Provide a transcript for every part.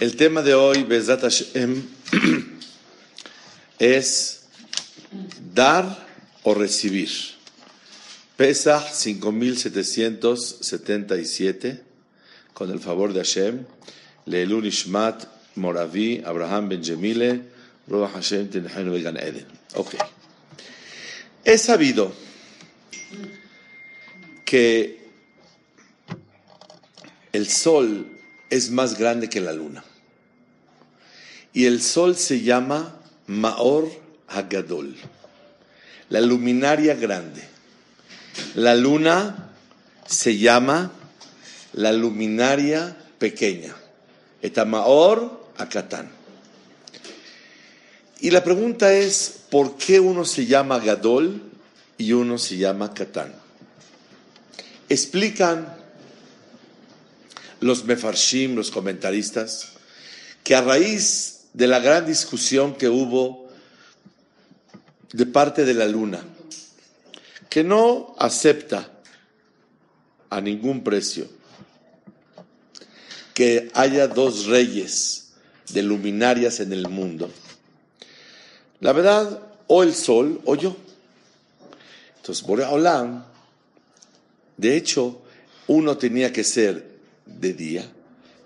El tema de hoy, Bezat Hashem, es dar o recibir. Pesach 5777, con el favor de Hashem, Leilun Ishmat Moravi, Abraham Benjamile, Ruach Hashem Tenehenu Vegan Eden. Ok. He sabido que el sol es más grande que la luna. Y el sol se llama Maor Hagadol, la luminaria grande. La luna se llama la luminaria pequeña. Eta Maor Akatán. Y la pregunta es, ¿por qué uno se llama Gadol y uno se llama Katán? Explican los mefarshim, los comentaristas, que a raíz de la gran discusión que hubo de parte de la luna, que no acepta a ningún precio que haya dos reyes de luminarias en el mundo. La verdad, o el sol o yo. Entonces, Boreolam, de hecho, uno tenía que ser de día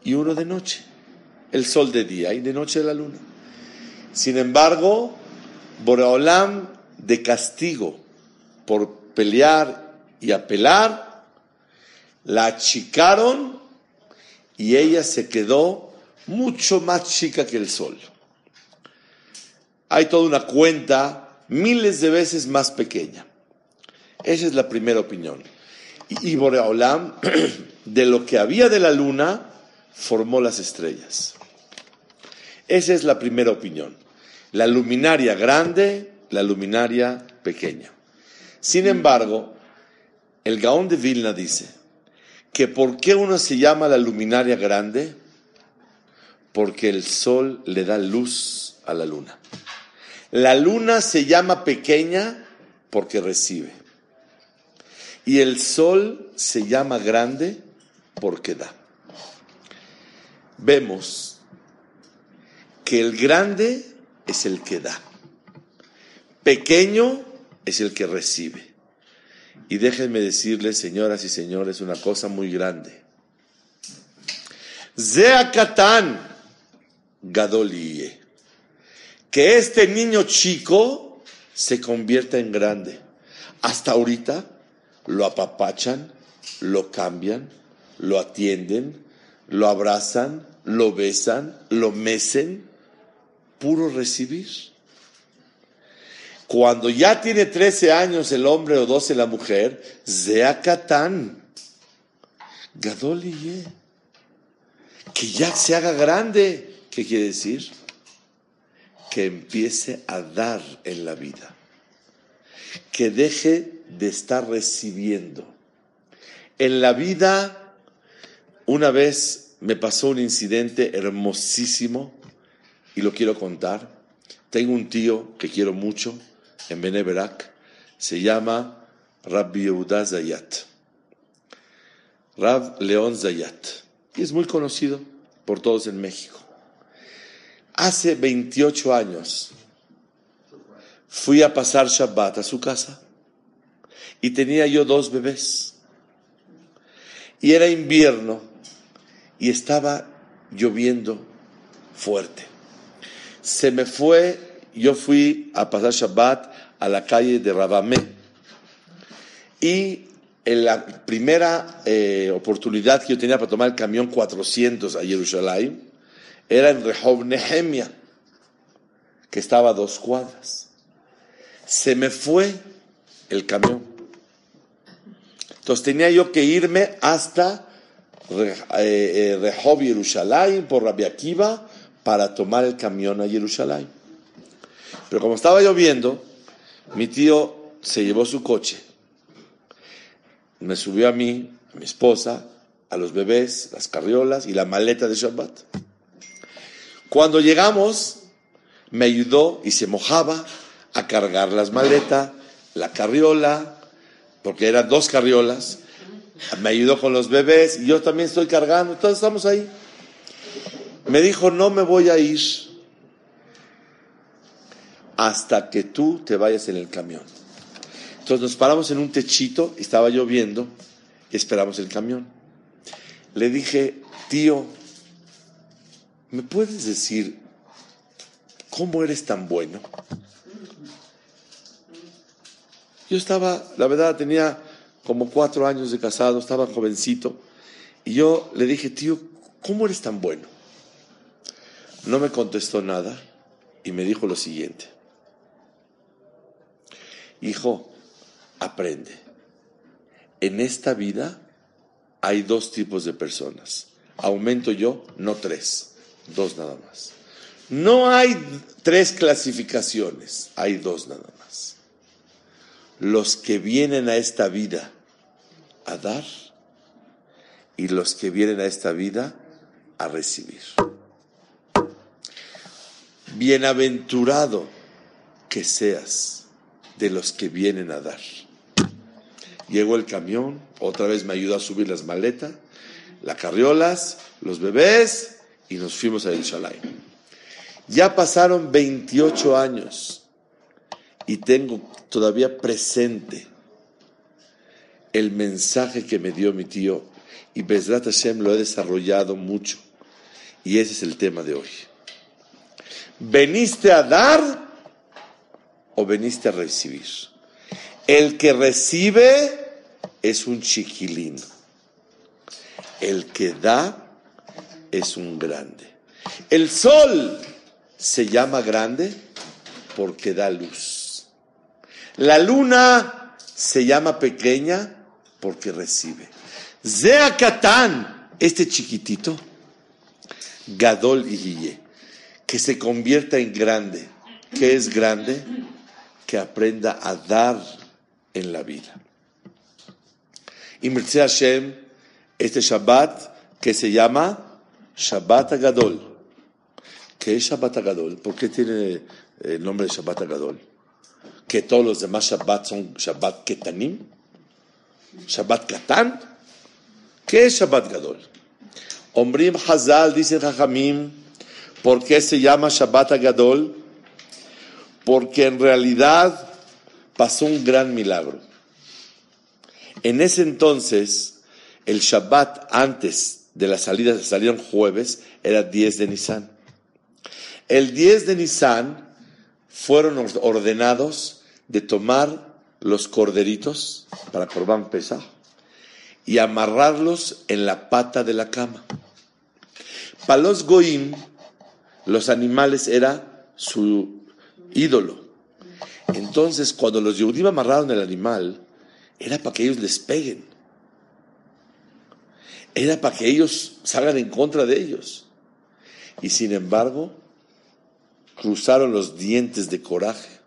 y uno de noche. El sol de día y de noche la luna. Sin embargo, Boreolam de castigo por pelear y apelar, la achicaron y ella se quedó mucho más chica que el sol. Hay toda una cuenta miles de veces más pequeña. Esa es la primera opinión. Y Boreolam de lo que había de la luna, formó las estrellas. Esa es la primera opinión. La luminaria grande, la luminaria pequeña. Sin embargo, el Gaón de Vilna dice que ¿por qué uno se llama la luminaria grande? Porque el sol le da luz a la luna. La luna se llama pequeña porque recibe. Y el sol se llama grande porque da. Vemos que el grande es el que da. Pequeño es el que recibe. Y déjenme decirles, señoras y señores, una cosa muy grande. Zeakatán Gadolie. Que este niño chico se convierta en grande. Hasta ahorita lo apapachan, lo cambian, lo atienden, lo abrazan, lo besan, lo mecen, puro recibir. Cuando ya tiene 13 años el hombre o 12 la mujer, Zeakatán, Gadoliye, que ya se haga grande. ¿Qué quiere decir? Que empiece a dar en la vida, que deje de estar recibiendo. En la vida una vez me pasó un incidente hermosísimo y lo quiero contar. Tengo un tío que quiero mucho en Beneverac, se llama Rabbi Yehuda Zayat. Rab León Zayat. Y es muy conocido por todos en México. Hace 28 años fui a pasar Shabbat a su casa y tenía yo dos bebés. Y era invierno y estaba lloviendo fuerte. Se me fue, yo fui a pasar Shabbat a la calle de Rabamé y en la primera eh, oportunidad que yo tenía para tomar el camión 400 a Jerusalén era en Rehov Nehemia, que estaba a dos cuadras. Se me fue el camión. Entonces tenía yo que irme hasta eh, Rehov Jerusalén por Rabbi Akiva para tomar el camión a Jerusalén. Pero como estaba lloviendo, mi tío se llevó su coche, me subió a mí, a mi esposa, a los bebés, las carriolas y la maleta de Shabbat. Cuando llegamos, me ayudó y se mojaba a cargar las maletas, la carriola, porque eran dos carriolas, me ayudó con los bebés y yo también estoy cargando, todos estamos ahí. Me dijo, no me voy a ir hasta que tú te vayas en el camión. Entonces nos paramos en un techito, estaba lloviendo, y esperamos el camión. Le dije, tío, ¿me puedes decir cómo eres tan bueno? Yo estaba, la verdad, tenía como cuatro años de casado, estaba jovencito, y yo le dije, tío, ¿cómo eres tan bueno? No me contestó nada y me dijo lo siguiente, hijo, aprende, en esta vida hay dos tipos de personas, aumento yo, no tres, dos nada más. No hay tres clasificaciones, hay dos nada más. Los que vienen a esta vida a dar y los que vienen a esta vida a recibir. Bienaventurado que seas de los que vienen a dar. Llegó el camión, otra vez me ayudó a subir las maletas, las carriolas, los bebés y nos fuimos a El Shalai. Ya pasaron 28 años y tengo todavía presente el mensaje que me dio mi tío y Bezrat Hashem lo he desarrollado mucho. Y ese es el tema de hoy. ¿Veniste a dar o veniste a recibir? El que recibe es un chiquilín. El que da es un grande. El sol se llama grande porque da luz. La luna se llama pequeña porque recibe. Zea este chiquitito, Gadol y que se convierta en grande. ¿Qué es grande? Que aprenda a dar en la vida. Y Hashem, este Shabbat que se llama Shabbat Gadol. ¿Qué es Shabbat Gadol? ¿Por qué tiene el nombre de Shabbat Gadol? ¿Que todos los demás Shabbat son Shabbat Ketanim? Shabbat Katan. ¿Qué es Shabbat Gadol? Ombrim Hazal, dice Jajamim, ¿por qué se llama Shabbat Gadol? Porque en realidad pasó un gran milagro. En ese entonces, el Shabbat antes de la salida, salieron jueves, era 10 de Nisan. El 10 de Nisan fueron ordenados de tomar los corderitos para Corban Pesach y amarrarlos en la pata de la cama. Para los Goim, los animales era su ídolo. Entonces, cuando los Yehudim amarraron el animal, era para que ellos les peguen. Era para que ellos salgan en contra de ellos. Y sin embargo, cruzaron los dientes de coraje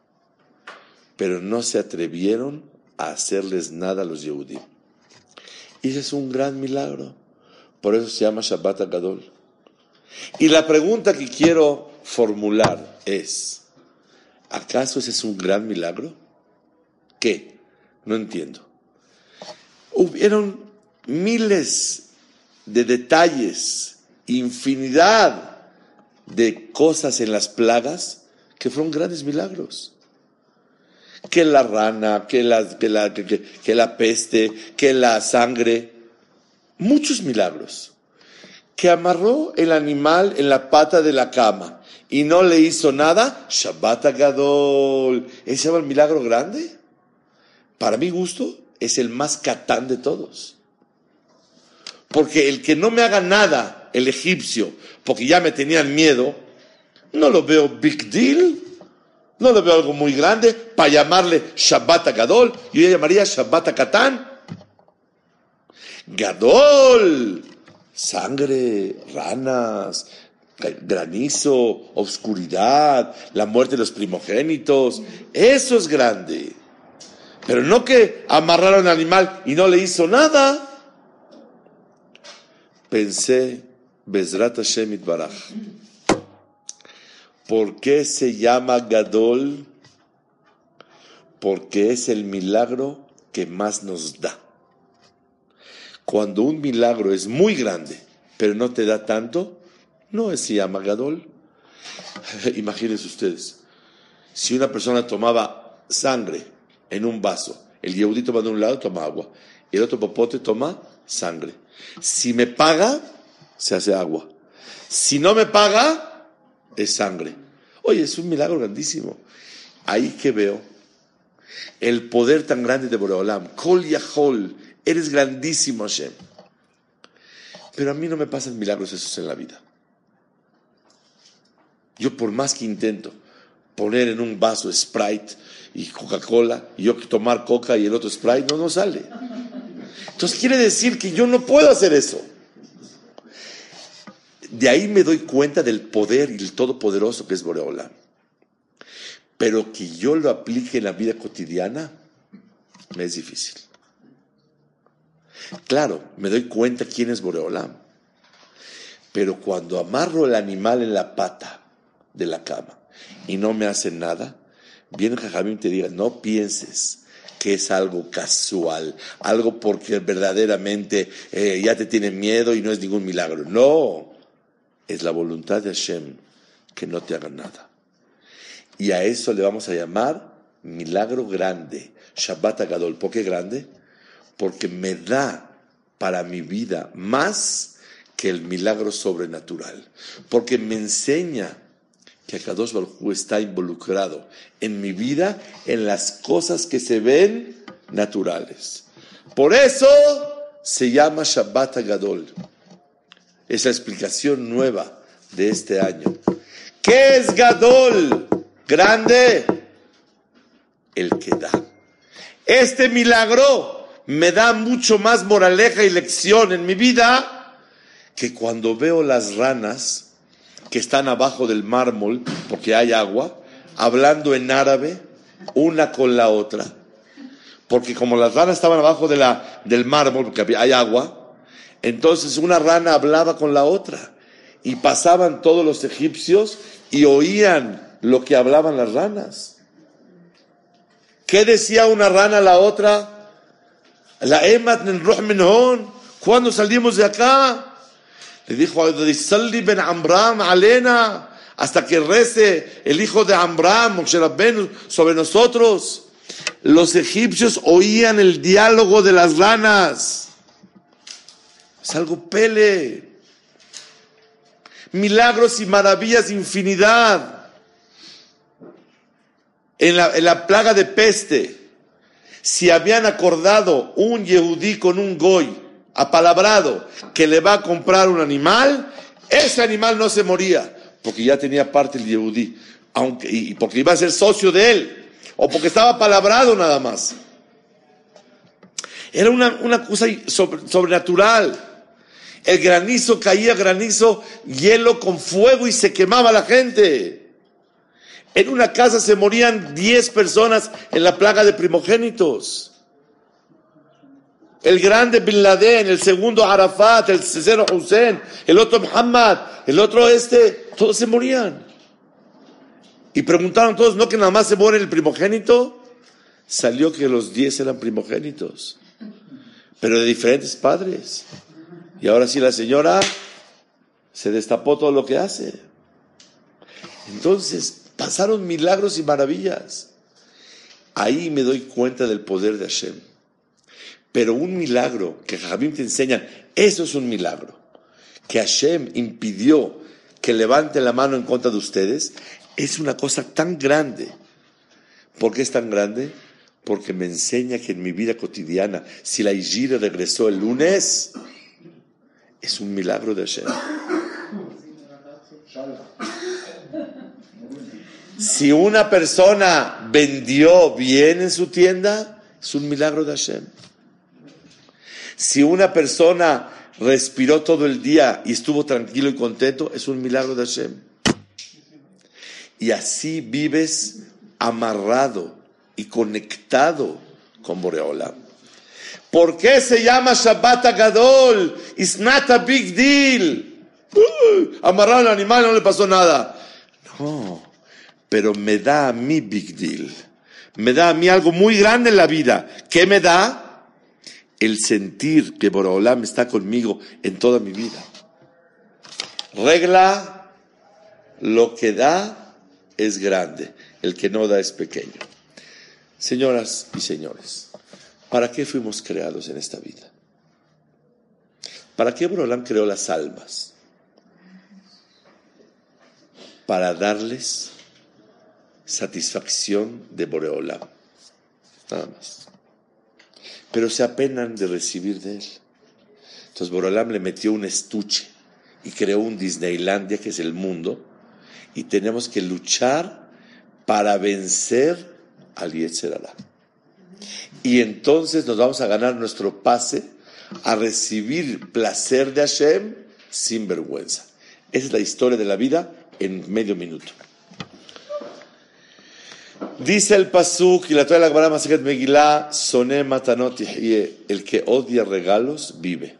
pero no se atrevieron a hacerles nada a los Yehudim. Y ese es un gran milagro. Por eso se llama Shabbat Agadol. Y la pregunta que quiero formular es, ¿acaso ese es un gran milagro? ¿Qué? No entiendo. Hubieron miles de detalles, infinidad de cosas en las plagas que fueron grandes milagros que la rana, que la, que la, que, la peste, que la sangre, muchos milagros. Que amarró el animal en la pata de la cama y no le hizo nada, Shabbat Gadol. ¿Ese es el milagro grande? Para mi gusto, es el más catán de todos. Porque el que no me haga nada, el egipcio, porque ya me tenían miedo, no lo veo big deal. No le veo algo muy grande para llamarle Shabbat Gadol. Yo llamaría Shabbat Katán. Gadol. Sangre, ranas, granizo, oscuridad, la muerte de los primogénitos. Eso es grande. Pero no que amarraron al animal y no le hizo nada. Pensé, Bezrat Hashem Baraj. ¿Por qué se llama Gadol? Porque es el milagro que más nos da. Cuando un milagro es muy grande, pero no te da tanto, No se llama Gadol. Imagínense ustedes, si una persona tomaba sangre en un vaso, el Yehudí toma de un lado, toma agua, y el otro popote toma sangre. Si me paga, se hace agua. Si no me paga, es sangre. Oye, es un milagro grandísimo. Ahí que veo el poder tan grande de Boreolam. Kol Yahol, eres grandísimo, Hashem. Pero a mí no me pasan milagros esos en la vida. Yo por más que intento poner en un vaso Sprite y Coca-Cola, y yo tomar Coca y el otro Sprite, no, no sale. Entonces quiere decir que yo no puedo hacer eso. De ahí me doy cuenta del poder y el todopoderoso que es Boreola. Pero que yo lo aplique en la vida cotidiana, me es difícil. Claro, me doy cuenta quién es Boreolam. Pero cuando amarro el animal en la pata de la cama y no me hace nada, viene Jajamín y te diga, no pienses que es algo casual, algo porque verdaderamente eh, ya te tiene miedo y no es ningún milagro. No, es la voluntad de Hashem que no te haga nada. Y a eso le vamos a llamar milagro grande, Shabbat Agadol. ¿Por qué grande? Porque me da para mi vida más que el milagro sobrenatural. Porque me enseña que Akadosh Baruj está involucrado en mi vida, en las cosas que se ven naturales. Por eso se llama Shabbat Gadol. Es explicación nueva de este año. ¿Qué es Gadol? Grande. El que da. Este milagro me da mucho más moraleja y lección en mi vida que cuando veo las ranas que están abajo del mármol, porque hay agua, hablando en árabe, una con la otra. Porque como las ranas estaban abajo de la, del mármol, porque hay agua, entonces una rana hablaba con la otra. Y pasaban todos los egipcios y oían lo que hablaban las ranas. ¿Qué decía una rana a la otra? La emat en ¿Cuándo salimos de acá? Le dijo, ben Amram alena, hasta que rece el hijo de Amram, sobre nosotros. Los egipcios oían el diálogo de las ranas. Es algo pele. Milagros y maravillas, infinidad. En la, en la plaga de peste, si habían acordado un yehudí con un goy, apalabrado que le va a comprar un animal, ese animal no se moría, porque ya tenía parte el Yehudí, aunque, y porque iba a ser socio de él, o porque estaba palabrado nada más. Era una, una cosa sobrenatural. El granizo caía, granizo, hielo con fuego y se quemaba la gente. En una casa se morían 10 personas en la plaga de primogénitos el grande Bin Laden, el segundo Arafat, el tercero Hussein, el otro Muhammad, el otro este, todos se morían. Y preguntaron todos, ¿no que nada más se muere el primogénito? Salió que los diez eran primogénitos, pero de diferentes padres. Y ahora sí la señora se destapó todo lo que hace. Entonces, pasaron milagros y maravillas. Ahí me doy cuenta del poder de Hashem. Pero un milagro que Jajamim te enseñan, eso es un milagro. Que Hashem impidió que levante la mano en contra de ustedes, es una cosa tan grande. ¿Por qué es tan grande? Porque me enseña que en mi vida cotidiana, si la Ijira regresó el lunes, es un milagro de Hashem. Si una persona vendió bien en su tienda, es un milagro de Hashem. Si una persona respiró todo el día y estuvo tranquilo y contento, es un milagro de Hashem. Y así vives amarrado y conectado con Boreola. ¿Por qué se llama Shabbat Gadol? It's not a big deal. Uh, amarraron al animal no le pasó nada. No, pero me da a mí big deal. Me da a mí algo muy grande en la vida. ¿Qué me da? el sentir que Boraholam está conmigo en toda mi vida. Regla, lo que da es grande, el que no da es pequeño. Señoras y señores, ¿para qué fuimos creados en esta vida? ¿Para qué Borolán creó las almas? Para darles satisfacción de Boreolam. Nada más. Pero se apenan de recibir de él. Entonces Boreolam le metió un estuche y creó un Disneylandia que es el mundo. Y tenemos que luchar para vencer al Yetzerara. Y entonces nos vamos a ganar nuestro pase a recibir placer de Hashem sin vergüenza. Esa es la historia de la vida en medio minuto. Dice el Pasuk y la toda la Gemara Masejet Megillah, Soné Matanot el que odia regalos vive.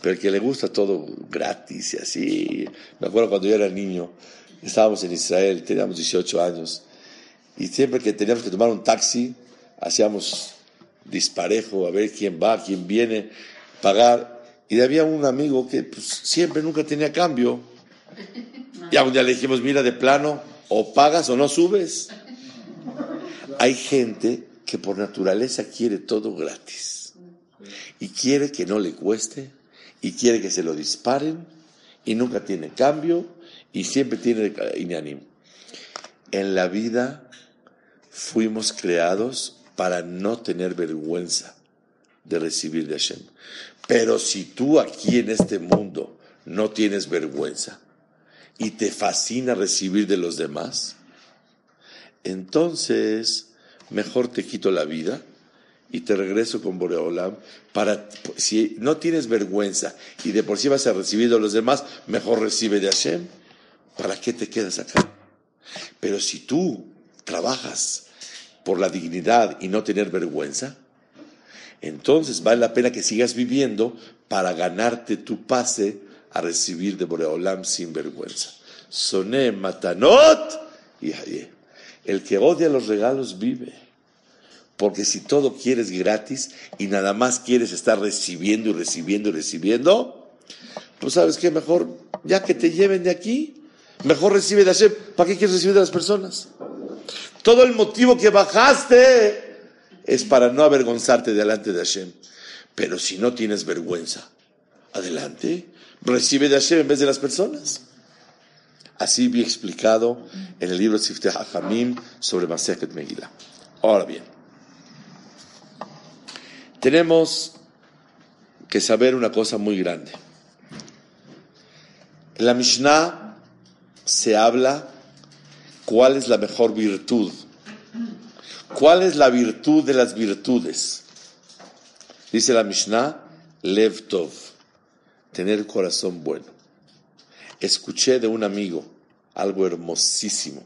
Pero el que le gusta todo gratis y así. Me acuerdo cuando yo era niño, estábamos en Israel, teníamos 18 años, y siempre que teníamos que tomar un taxi, hacíamos disparejo, a ver quién va, quién viene, pagar. Y había un amigo que pues, siempre nunca tenía cambio. Y un día le dijimos, mira, de plano, o pagas o no subes. Hay gente que por naturaleza quiere todo gratis. Y quiere que no le cueste, y quiere que se lo disparen, y nunca tiene cambio, y siempre tiene inánimo. En la vida fuimos creados para no tener vergüenza de recibir de Hashem. Pero si tú aquí en este mundo no tienes vergüenza y te fascina recibir de los demás, entonces mejor te quito la vida y te regreso con Boreolam para si no tienes vergüenza y de por sí vas a recibir de los demás, mejor recibe de Hashem. ¿Para qué te quedas acá? Pero si tú trabajas por la dignidad y no tener vergüenza, entonces vale la pena que sigas viviendo para ganarte tu pase a recibir de Boreolam sin vergüenza. Soné matanot y El que odia los regalos vive. Porque si todo quieres gratis y nada más quieres estar recibiendo y recibiendo y recibiendo, pues sabes que mejor, ya que te lleven de aquí, mejor recibe de Hashem. ¿Para qué quieres recibir de las personas? Todo el motivo que bajaste es para no avergonzarte delante de Hashem. Pero si no tienes vergüenza, adelante, recibe de Hashem en vez de las personas. Así vi explicado en el libro Sifteh HaChamim sobre Masechet Megillah. Ahora bien, tenemos que saber una cosa muy grande. En la Mishnah se habla ¿Cuál es la mejor virtud? ¿Cuál es la virtud de las virtudes? Dice la Mishnah, Lev Tov, tener corazón bueno. Escuché de un amigo algo hermosísimo.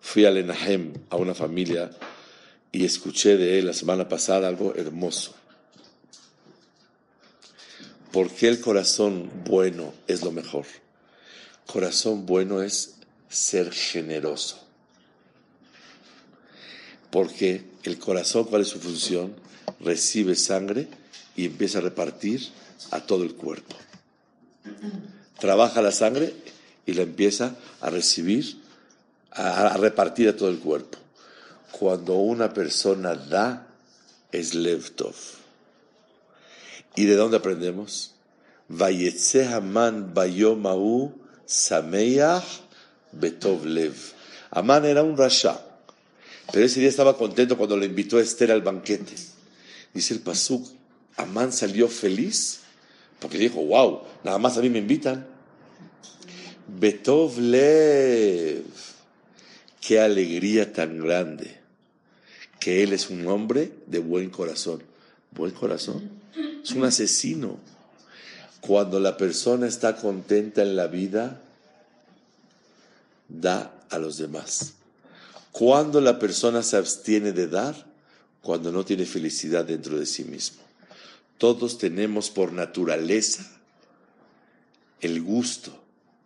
Fui a Lenahem, a una familia, y escuché de él la semana pasada algo hermoso. ¿Por qué el corazón bueno es lo mejor? Corazón bueno es ser generoso. Porque el corazón, ¿cuál es su función? Recibe sangre y empieza a repartir a todo el cuerpo. Trabaja la sangre y la empieza a recibir, a, repartir a todo el cuerpo. Cuando una persona da, es Levtov. ¿Y de dónde aprendemos? Vayetze Haman Bayomahu Sameach Betov Lev. Amán era un rasha, pero ese día estaba contento cuando le invitó a Esther al banquete. Dice el Pasuk, Amán salió feliz porque dijo, wow, nada más a mí me invitan. Betov Lev, qué alegría tan grande que él es un hombre de buen corazón. ¿Buen corazón? Es un asesino. Cuando la persona está contenta en la vida, da a los demás. Cuando la persona se abstiene de dar, cuando no tiene felicidad dentro de sí mismo. Todos tenemos por naturaleza el gusto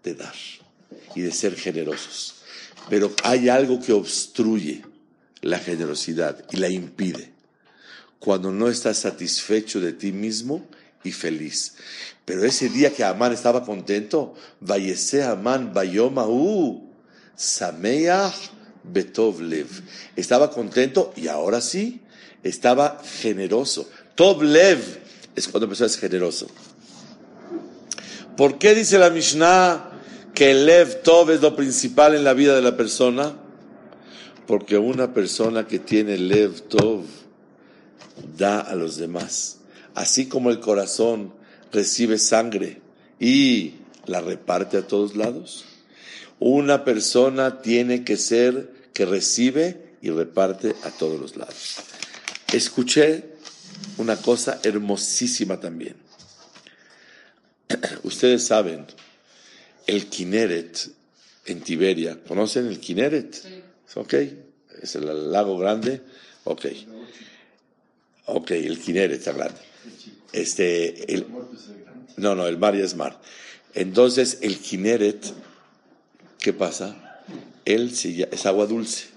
de dar y de ser generosos. Pero hay algo que obstruye la generosidad y la impide. Cuando no estás satisfecho de ti mismo y feliz. Pero ese día que Amán estaba contento, Vayese Amán Bayomahu, Sameach Betovlev. Estaba contento y ahora sí, estaba generoso. Tovlev es cuando empezó a ser generoso. ¿Por qué dice la Mishnah que el Lev Tov es lo principal en la vida de la persona? Porque una persona que tiene Lev Tov da a los demás. Así como el corazón recibe sangre y la reparte a todos lados. Una persona tiene que ser que recibe y reparte a todos los lados. Escuché una cosa hermosísima también. Ustedes saben, el Kineret en Tiberia, ¿conocen el Kineret? Sí. Ok, es el lago grande. Ok. Ok, el Kineret está grande. Este, el, no, no, el mar ya es mar. Entonces, el Kineret, ¿qué pasa? Él es agua dulce.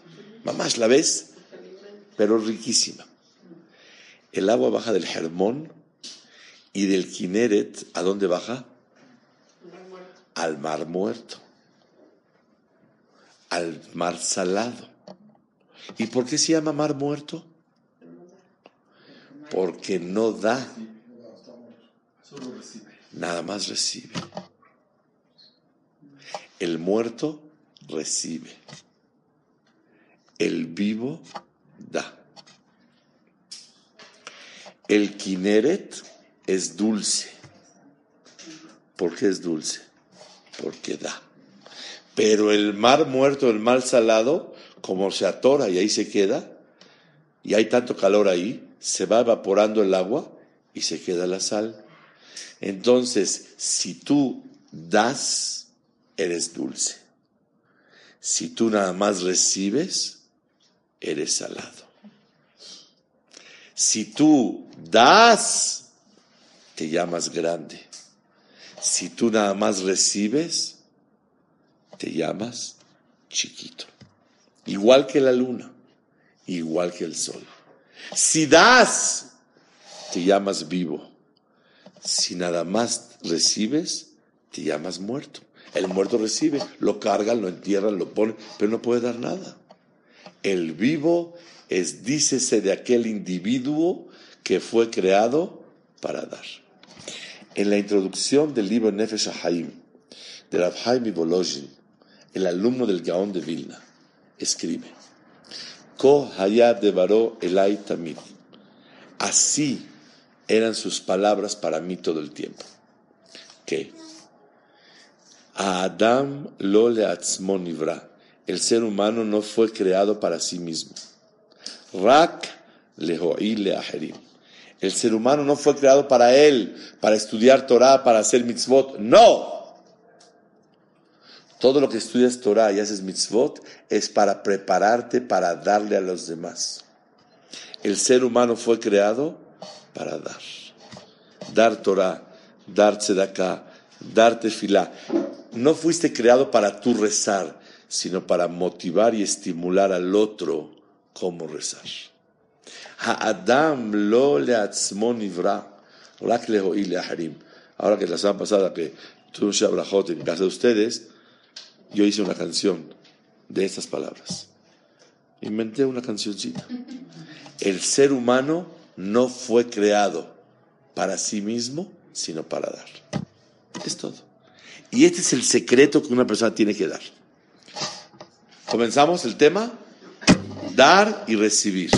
Mamás, ¿la ves? Pero riquísima. El agua baja del Hermón y del Kineret, ¿a dónde baja? Al mar muerto. Al mar salado. ¿Y por qué se llama mar muerto? Porque no da. Nada más recibe. El muerto recibe. El vivo da. El kineret es dulce. ¿Por qué es dulce? Porque da. Pero el mar muerto, el mar salado, como se atora y ahí se queda, y hay tanto calor ahí, se va evaporando el agua y se queda la sal. Entonces, si tú das, eres dulce. Si tú nada más recibes, eres salado. Si tú das, te llamas grande. Si tú nada más recibes, te llamas chiquito. Igual que la luna, igual que el sol. Si das, te llamas vivo. Si nada más recibes, te llamas muerto. El muerto recibe, lo cargan, lo entierran, lo ponen, pero no puede dar nada. El vivo es, dícese, de aquel individuo que fue creado para dar. En la introducción del libro Nefesh Haim, de Rav Haim el alumno del Gaón de Vilna, escribe, Ko hayad devaró elai tamid. Así eran sus palabras para mí todo el tiempo. Que a Adam lo le El ser humano no fue creado para sí mismo. Rak le aherim. El ser humano no fue creado para él, para estudiar Torah, para hacer mitzvot. No. Todo lo que estudias Torah y haces mitzvot es para prepararte para darle a los demás. El ser humano fue creado para dar. Dar Torah, dar tzedakah, dar tefilá. No fuiste creado para tú rezar, sino para motivar y estimular al otro cómo rezar. Lo. Ahora que la semana pasada que tuve un shabrajot en casa de ustedes, yo hice una canción de estas palabras. Inventé una cancioncita. El ser humano no fue creado para sí mismo, sino para dar. Es todo. Y este es el secreto que una persona tiene que dar. Comenzamos el tema. Dar y recibir.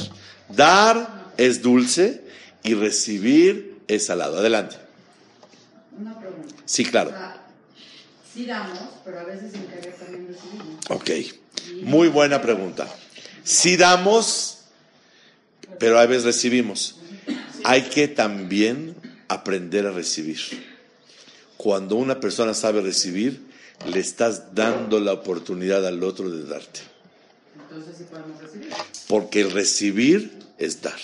Dar es dulce y recibir es salado. Adelante. Una pregunta. Sí, claro. sí damos, pero a veces sin querer también recibimos. Ok. Muy buena pregunta. Sí damos, pero a veces recibimos. Hay que también aprender a recibir. Cuando una persona sabe recibir, le estás dando la oportunidad al otro de darte. Entonces, ¿sí podemos recibir? Porque el recibir es dar.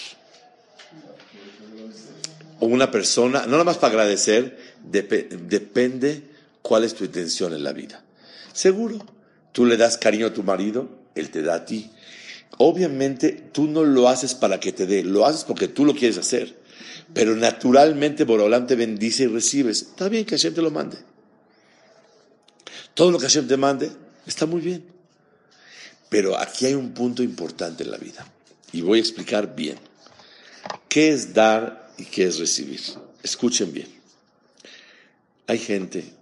Una persona, no nada más para agradecer, depende cuál es tu intención en la vida. Seguro, tú le das cariño a tu marido, él te da a ti. Obviamente, tú no lo haces para que te dé, lo haces porque tú lo quieres hacer. Pero naturalmente Borolam te bendice y recibes. Está bien que Hashem te lo mande. Todo lo que Hashem te mande está muy bien. Pero aquí hay un punto importante en la vida. Y voy a explicar bien. ¿Qué es dar y qué es recibir? Escuchen bien. Hay gente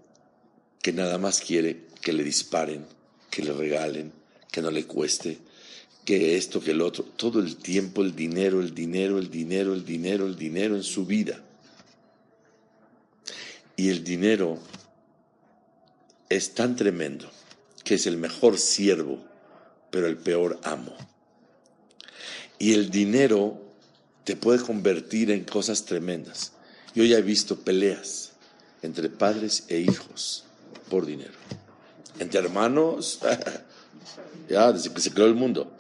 que nada más quiere que le disparen, que le regalen, que no le cueste, que esto, que el otro, todo el tiempo el dinero, el dinero, el dinero, el dinero, el dinero en su vida. Y el dinero es tan tremendo que es el mejor siervo, pero el peor amo. Y el dinero te puede convertir en cosas tremendas. Yo ya he visto peleas entre padres e hijos por dinero. Entre hermanos, ya desde que se creó el mundo.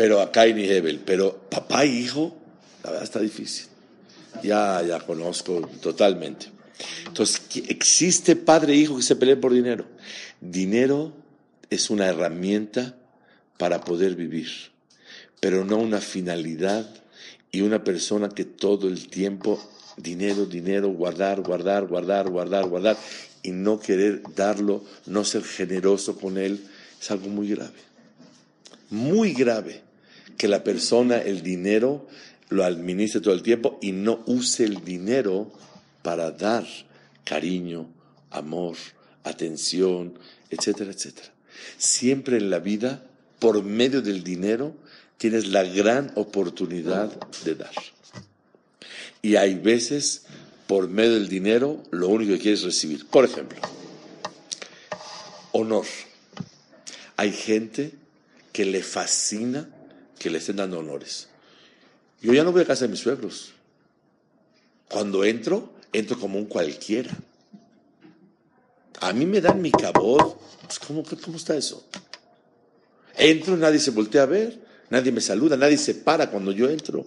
Pero acá hay ni Hebel. Pero papá y hijo, la verdad está difícil. Ya, ya conozco totalmente. Entonces, existe padre e hijo que se peleen por dinero. Dinero es una herramienta para poder vivir, pero no una finalidad y una persona que todo el tiempo dinero, dinero, guardar, guardar, guardar, guardar, guardar y no querer darlo, no ser generoso con él, es algo muy grave muy grave que la persona el dinero lo administre todo el tiempo y no use el dinero para dar cariño, amor, atención, etcétera, etcétera. Siempre en la vida, por medio del dinero, tienes la gran oportunidad de dar. Y hay veces, por medio del dinero, lo único que quieres recibir. Por ejemplo, honor. Hay gente que le fascina que le estén dando honores. Yo ya no voy a casa de mis suegros. Cuando entro, entro como un cualquiera. A mí me dan mi cabot. Pues, ¿cómo, ¿Cómo está eso? Entro, nadie se voltea a ver, nadie me saluda, nadie se para cuando yo entro.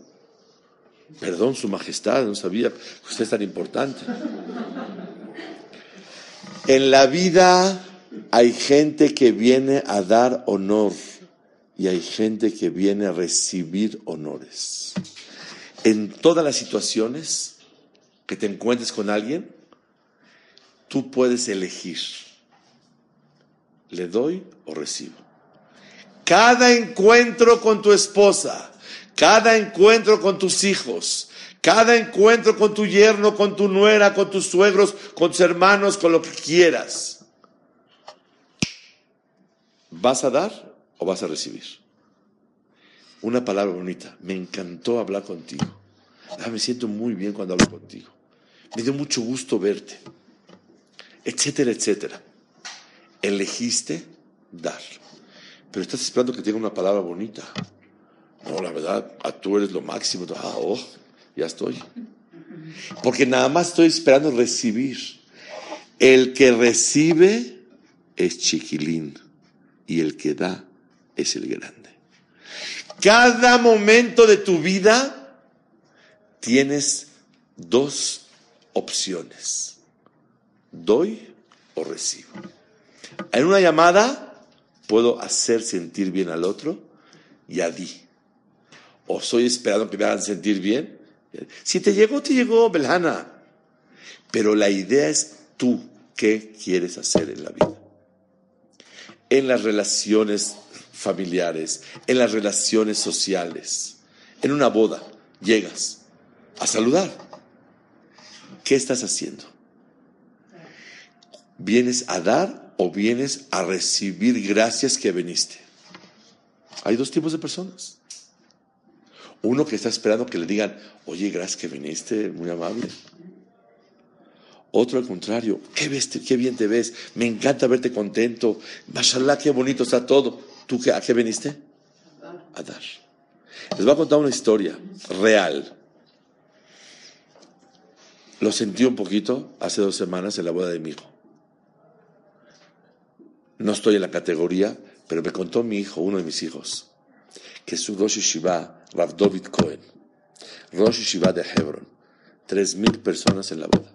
Perdón, Su Majestad, no sabía que usted es tan importante. En la vida hay gente que viene a dar honor y hay gente que viene a recibir honores. En todas las situaciones que te encuentres con alguien, tú puedes elegir. ¿Le doy o recibo? Cada encuentro con tu esposa, cada encuentro con tus hijos, cada encuentro con tu yerno, con tu nuera, con tus suegros, con tus hermanos, con lo que quieras. ¿Vas a dar vas a recibir. Una palabra bonita. Me encantó hablar contigo. Ah, me siento muy bien cuando hablo contigo. Me dio mucho gusto verte. Etcétera, etcétera. Elegiste dar. Pero estás esperando que tenga una palabra bonita. No, la verdad, a tú eres lo máximo. Ah, oh, ya estoy. Porque nada más estoy esperando recibir. El que recibe es chiquilín y el que da es el grande. Cada momento de tu vida tienes dos opciones. Doy o recibo. En una llamada puedo hacer sentir bien al otro y a ti. O estoy esperando que me hagan sentir bien. Si te llegó, te llegó, Belhana. Pero la idea es tú qué quieres hacer en la vida. En las relaciones familiares, en las relaciones sociales. En una boda, llegas a saludar. ¿Qué estás haciendo? ¿Vienes a dar o vienes a recibir gracias que viniste? Hay dos tipos de personas. Uno que está esperando que le digan, oye, gracias que viniste, muy amable. Otro al contrario, qué, ves, qué bien te ves, me encanta verte contento, mashallah, qué bonito está todo. ¿Tú a qué viniste? A dar. Les voy a contar una historia real. Lo sentí un poquito hace dos semanas en la boda de mi hijo. No estoy en la categoría, pero me contó mi hijo, uno de mis hijos, que su Rosh Shiva, Rav David Cohen, Rosh Shiva de Hebron, tres mil personas en la boda.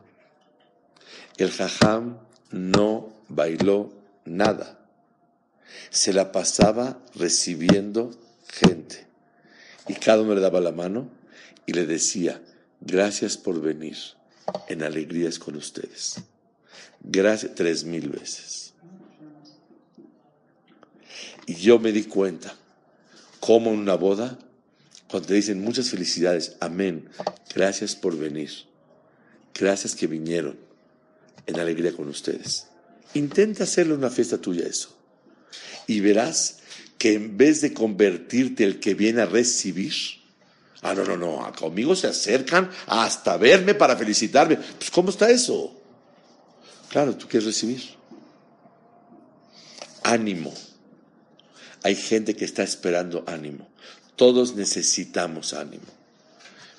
El Jajam no bailó nada se la pasaba recibiendo gente. Y cada uno le daba la mano y le decía, Gracias por venir. En alegrías con ustedes. Gracias tres mil veces. Y yo me di cuenta cómo en una boda, cuando te dicen muchas felicidades, amén, gracias por venir. Gracias que vinieron en alegría con ustedes. Intenta hacerle una fiesta tuya eso. Y verás que en vez de convertirte el que viene a recibir, ah, no, no, no, conmigo se acercan hasta verme para felicitarme. Pues, ¿cómo está eso? Claro, tú quieres recibir. Ánimo. Hay gente que está esperando ánimo. Todos necesitamos ánimo.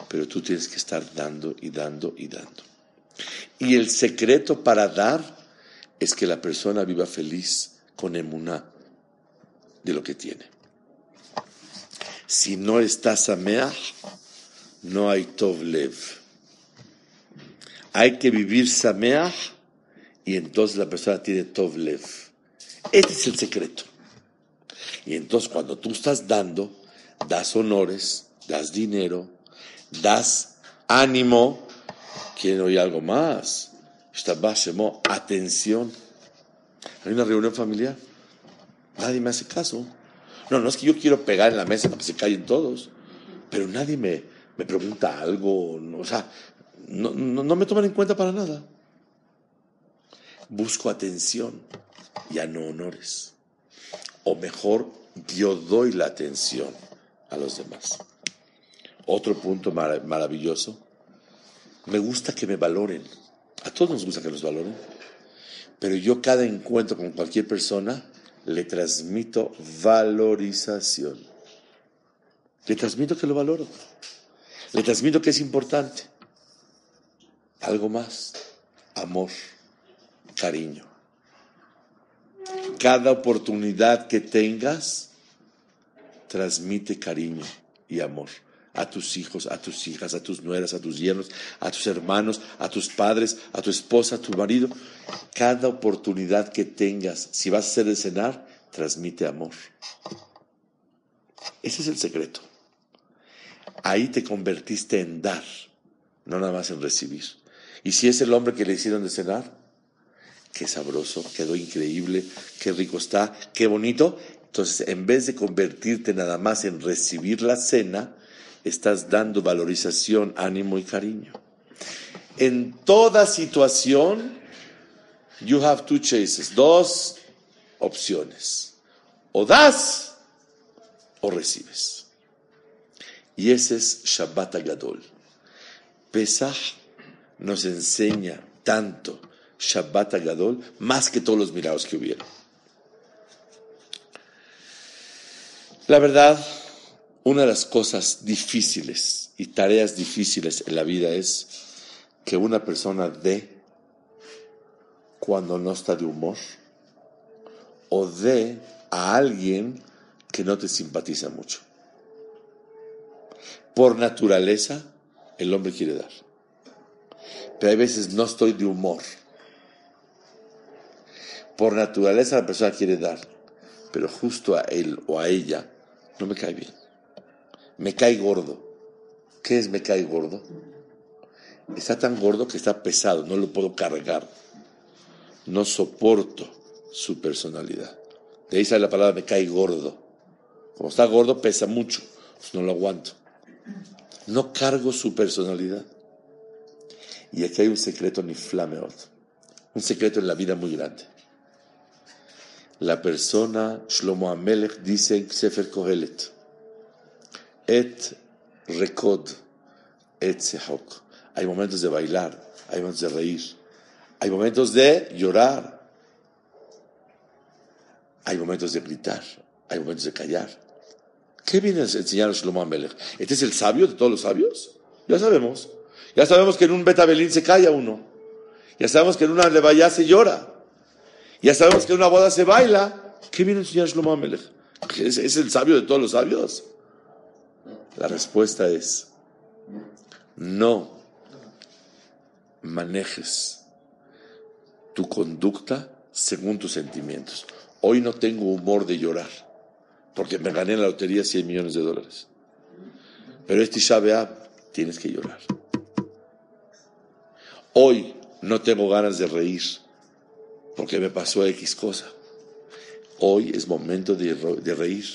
Pero tú tienes que estar dando y dando y dando. Y el secreto para dar es que la persona viva feliz con emuná de lo que tiene. Si no está sameach, no hay tovlev. Hay que vivir sameach y entonces la persona tiene tovlev. Este es el secreto. Y entonces cuando tú estás dando, das honores, das dinero, das ánimo, quieren oír algo más. Atención. Hay una reunión familiar. Nadie me hace caso. No, no es que yo quiero pegar en la mesa para que se callen todos, pero nadie me, me pregunta algo. o sea, no, no, me toman en cuenta para nada. Busco atención, ya no honores. O mejor, yo doy la atención a los demás. Otro punto maravilloso me gusta que me valoren. A todos nos gusta que nos valoren. Pero yo cada encuentro con cualquier persona le transmito valorización. Le transmito que lo valoro. Le transmito que es importante. Algo más. Amor. Cariño. Cada oportunidad que tengas, transmite cariño y amor a tus hijos, a tus hijas, a tus nueras, a tus yernos, a tus hermanos, a tus padres, a tu esposa, a tu marido. Cada oportunidad que tengas, si vas a hacer de cenar, transmite amor. Ese es el secreto. Ahí te convertiste en dar, no nada más en recibir. Y si es el hombre que le hicieron de cenar, qué sabroso, quedó increíble, qué rico está, qué bonito. Entonces, en vez de convertirte nada más en recibir la cena, estás dando valorización, ánimo y cariño. En toda situación, you have two choices, dos opciones. O das o recibes. Y ese es Shabbat Agadol. Pesach nos enseña tanto Shabbat Agadol más que todos los milagros que hubieron. La verdad, una de las cosas difíciles y tareas difíciles en la vida es que una persona dé cuando no está de humor o dé a alguien que no te simpatiza mucho. Por naturaleza, el hombre quiere dar. Pero hay veces no estoy de humor. Por naturaleza la persona quiere dar, pero justo a él o a ella no me cae bien me cae gordo. ¿Qué es me cae gordo? Está tan gordo que está pesado, no lo puedo cargar. No soporto su personalidad. De ahí sale la palabra me cae gordo. Como está gordo, pesa mucho. Pues no lo aguanto. No cargo su personalidad. Y aquí hay un secreto ni flameot. Un secreto en la vida muy grande. La persona, Shlomo Amelech, dice en Sefer Kohelet et rekod, et sehok. Hay momentos de bailar, hay momentos de reír, hay momentos de llorar, hay momentos de gritar, hay momentos de callar. ¿Qué viene a enseñar Shlomo Amelech? ¿Este es el sabio de todos los sabios? Ya sabemos. Ya sabemos que en un betabelín se calla uno. Ya sabemos que en una levaya se llora. Ya sabemos que en una boda se baila. ¿Qué viene a enseñar Shlomo Amelech? ¿Es, ¿Es el sabio de todos los sabios? La respuesta es, no manejes tu conducta según tus sentimientos. Hoy no tengo humor de llorar, porque me gané en la lotería 100 millones de dólares. Pero este Shabeab tienes que llorar. Hoy no tengo ganas de reír porque me pasó X cosa. Hoy es momento de reír.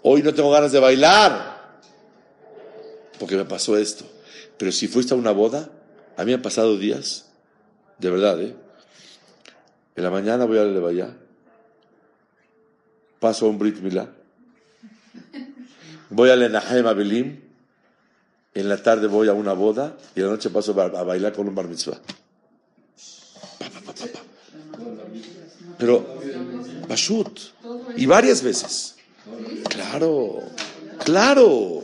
Hoy no tengo ganas de bailar porque me pasó esto. Pero si fuiste a una boda, a mí han pasado días, de verdad, ¿eh? En la mañana voy a Levaya, paso a un Brit Milá, voy a Lenahem Abelim, en la tarde voy a una boda y en la noche paso a bailar con un bar mitzvah. Pero, Bashut, y varias veces. Claro, claro.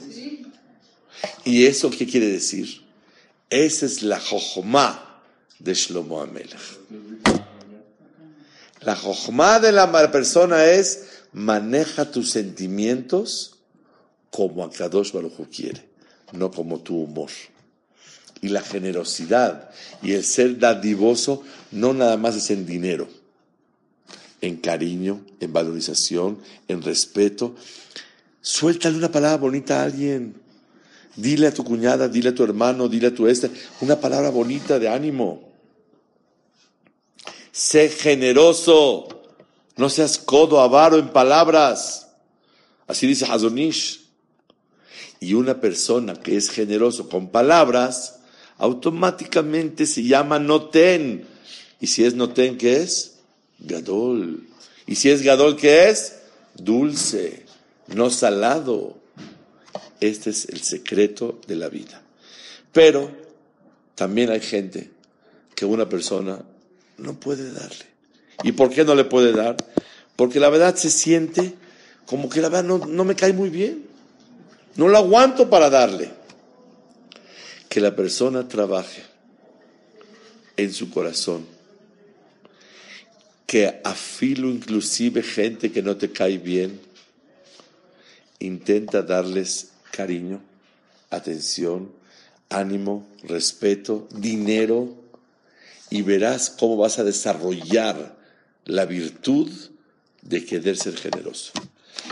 ¿Y eso qué quiere decir? Esa es la jojma de Shlomo Amelech. La jojma de la persona es maneja tus sentimientos como Akadosh Baruj quiere, no como tu humor. Y la generosidad y el ser dadivoso no nada más es en dinero, en cariño, en valorización, en respeto. Suéltale una palabra bonita a alguien. Dile a tu cuñada, dile a tu hermano, dile a tu este, una palabra bonita de ánimo. Sé generoso, no seas codo, avaro en palabras. Así dice Hazonish. Y una persona que es generoso con palabras, automáticamente se llama noten. Y si es noten, ¿qué es? Gadol. Y si es gadol, ¿qué es? Dulce, no salado. Este es el secreto de la vida. Pero también hay gente que una persona no puede darle. ¿Y por qué no le puede dar? Porque la verdad se siente como que la verdad no, no me cae muy bien. No lo aguanto para darle. Que la persona trabaje en su corazón. Que afilo inclusive gente que no te cae bien. Intenta darles cariño, atención, ánimo, respeto, dinero, y verás cómo vas a desarrollar la virtud de querer ser generoso.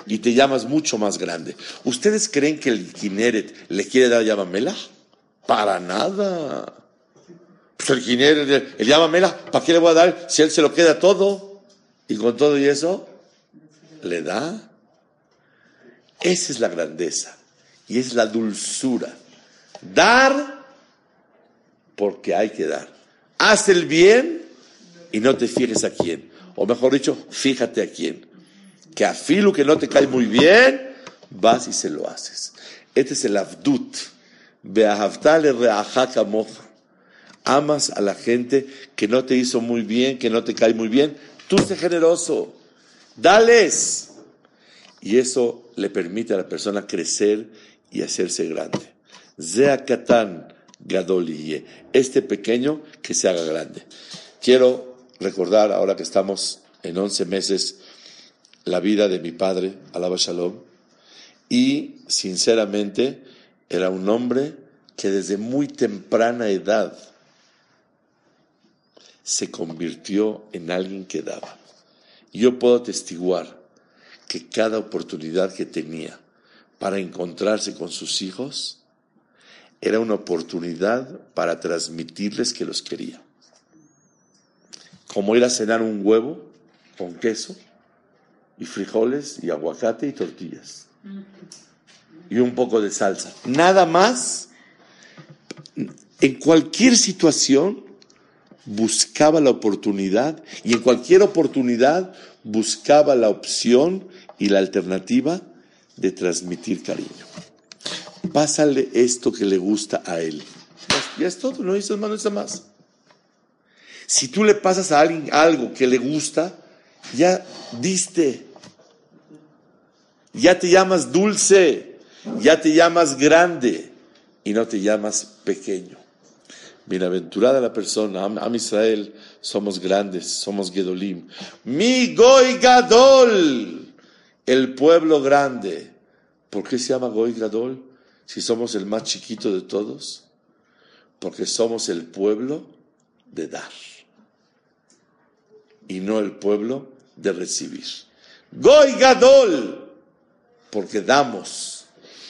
Y te llamas mucho más grande. ¿Ustedes creen que el Kineret le quiere dar Yamamela? Para nada. Pues el Kineret, el Yamamela, ¿para qué le voy a dar si él se lo queda todo? Y con todo y eso, le da. Esa es la grandeza y es la dulzura. Dar porque hay que dar. Haz el bien y no te fijes a quién. O mejor dicho, fíjate a quién. Que a filo que no te cae muy bien, vas y se lo haces. Este es el avdut. Amas a la gente que no te hizo muy bien, que no te cae muy bien. Tú sé generoso. Dales. Y eso le permite a la persona crecer y hacerse grande. Zea Katan Gadoliye. Este pequeño que se haga grande. Quiero recordar, ahora que estamos en 11 meses, la vida de mi padre, Alaba Shalom. Y sinceramente, era un hombre que desde muy temprana edad se convirtió en alguien que daba. Yo puedo testiguar que cada oportunidad que tenía, para encontrarse con sus hijos era una oportunidad para transmitirles que los quería. Como ir a cenar un huevo con queso y frijoles y aguacate y tortillas. Y un poco de salsa. Nada más, en cualquier situación buscaba la oportunidad y en cualquier oportunidad buscaba la opción y la alternativa de transmitir cariño. Pásale esto que le gusta a él. Ya, es todo, no dices más, no más. Si tú le pasas a alguien algo que le gusta, ya diste. Ya te llamas dulce, ya te llamas grande y no te llamas pequeño. Bienaventurada la persona, Am, Israel, somos grandes, somos Gedolim. Mi Goy Gadol el pueblo grande. ¿Por qué se llama Goy Gadol? Si somos el más chiquito de todos. Porque somos el pueblo de dar. Y no el pueblo de recibir. Goy Gadol. Porque damos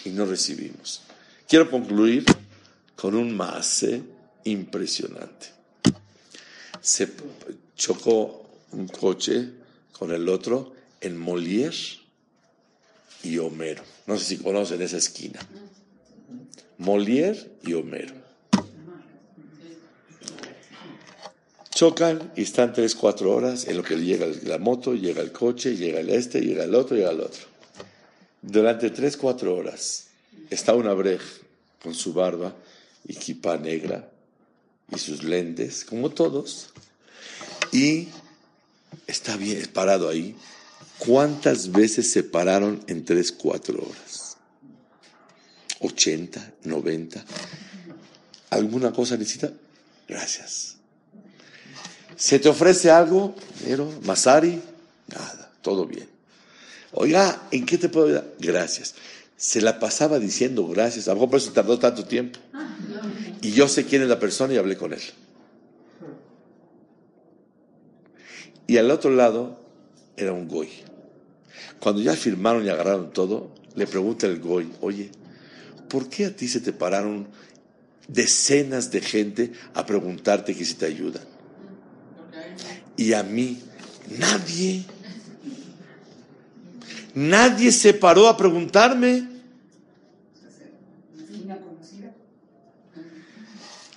y no recibimos. Quiero concluir con un maase impresionante. Se chocó un coche con el otro en Molière y Homero. No sé si conocen esa esquina. Molière y Homero. Chocan y están tres, cuatro horas en lo que llega la moto, llega el coche, llega el este, llega el otro, llega el otro. Durante tres, cuatro horas está una brej con su barba y kipa negra y sus lentes, como todos, y está bien parado ahí. ¿Cuántas veces se pararon en tres, cuatro horas? ¿80, 90? ¿Alguna cosa necesita? Gracias. ¿Se te ofrece algo? Dinero, Masari, nada, todo bien. Oiga, ¿en qué te puedo ayudar? Gracias. Se la pasaba diciendo gracias. A lo mejor por eso tardó tanto tiempo. Y yo sé quién es la persona y hablé con él. Y al otro lado era un goy. Cuando ya firmaron y agarraron todo, le pregunta el goy, oye, ¿por qué a ti se te pararon decenas de gente a preguntarte que si te ayudan? Y a mí, nadie. Nadie se paró a preguntarme.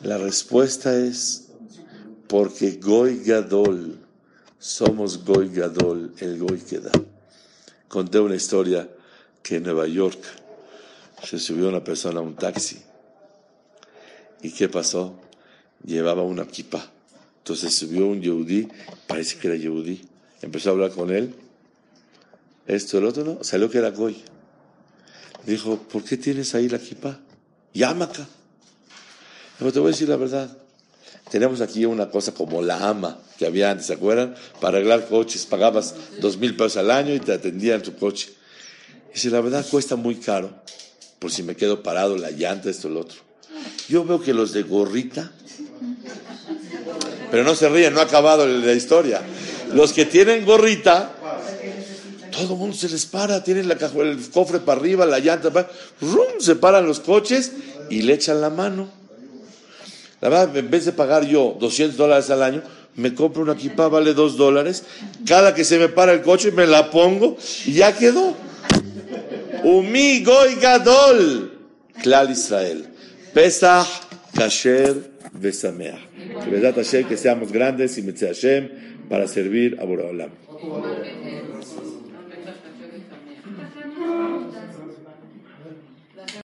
La respuesta es porque Goy Gadol, somos Goy Gadol, el Goy que da. Conté una historia que en Nueva York se subió una persona a un taxi. ¿Y qué pasó? Llevaba una kipa. Entonces subió un yehudí, parece que era yehudí. Empezó a hablar con él. Esto, el otro, no. Salió que era Goy. Dijo, ¿por qué tienes ahí la kipa? Llama acá. Te voy a decir la verdad. Tenemos aquí una cosa como la ama que había antes, ¿se acuerdan? Para arreglar coches pagabas dos mil pesos al año y te atendían tu coche. Y si la verdad cuesta muy caro, por si me quedo parado, la llanta, esto, el otro. Yo veo que los de gorrita pero no se ríen, no ha acabado la historia. Los que tienen gorrita, todo el mundo se les para, tienen la el cofre para arriba, la llanta, rum, se paran los coches y le echan la mano. La verdad, en vez de pagar yo 200 dólares al año, me compro una equipa, vale 2 dólares. Cada que se me para el coche, me la pongo y ya quedó. Umi goy gadol. Klal Israel. Pesach, kasher, besameach. Que que seamos grandes y Hashem para servir a Boraholam.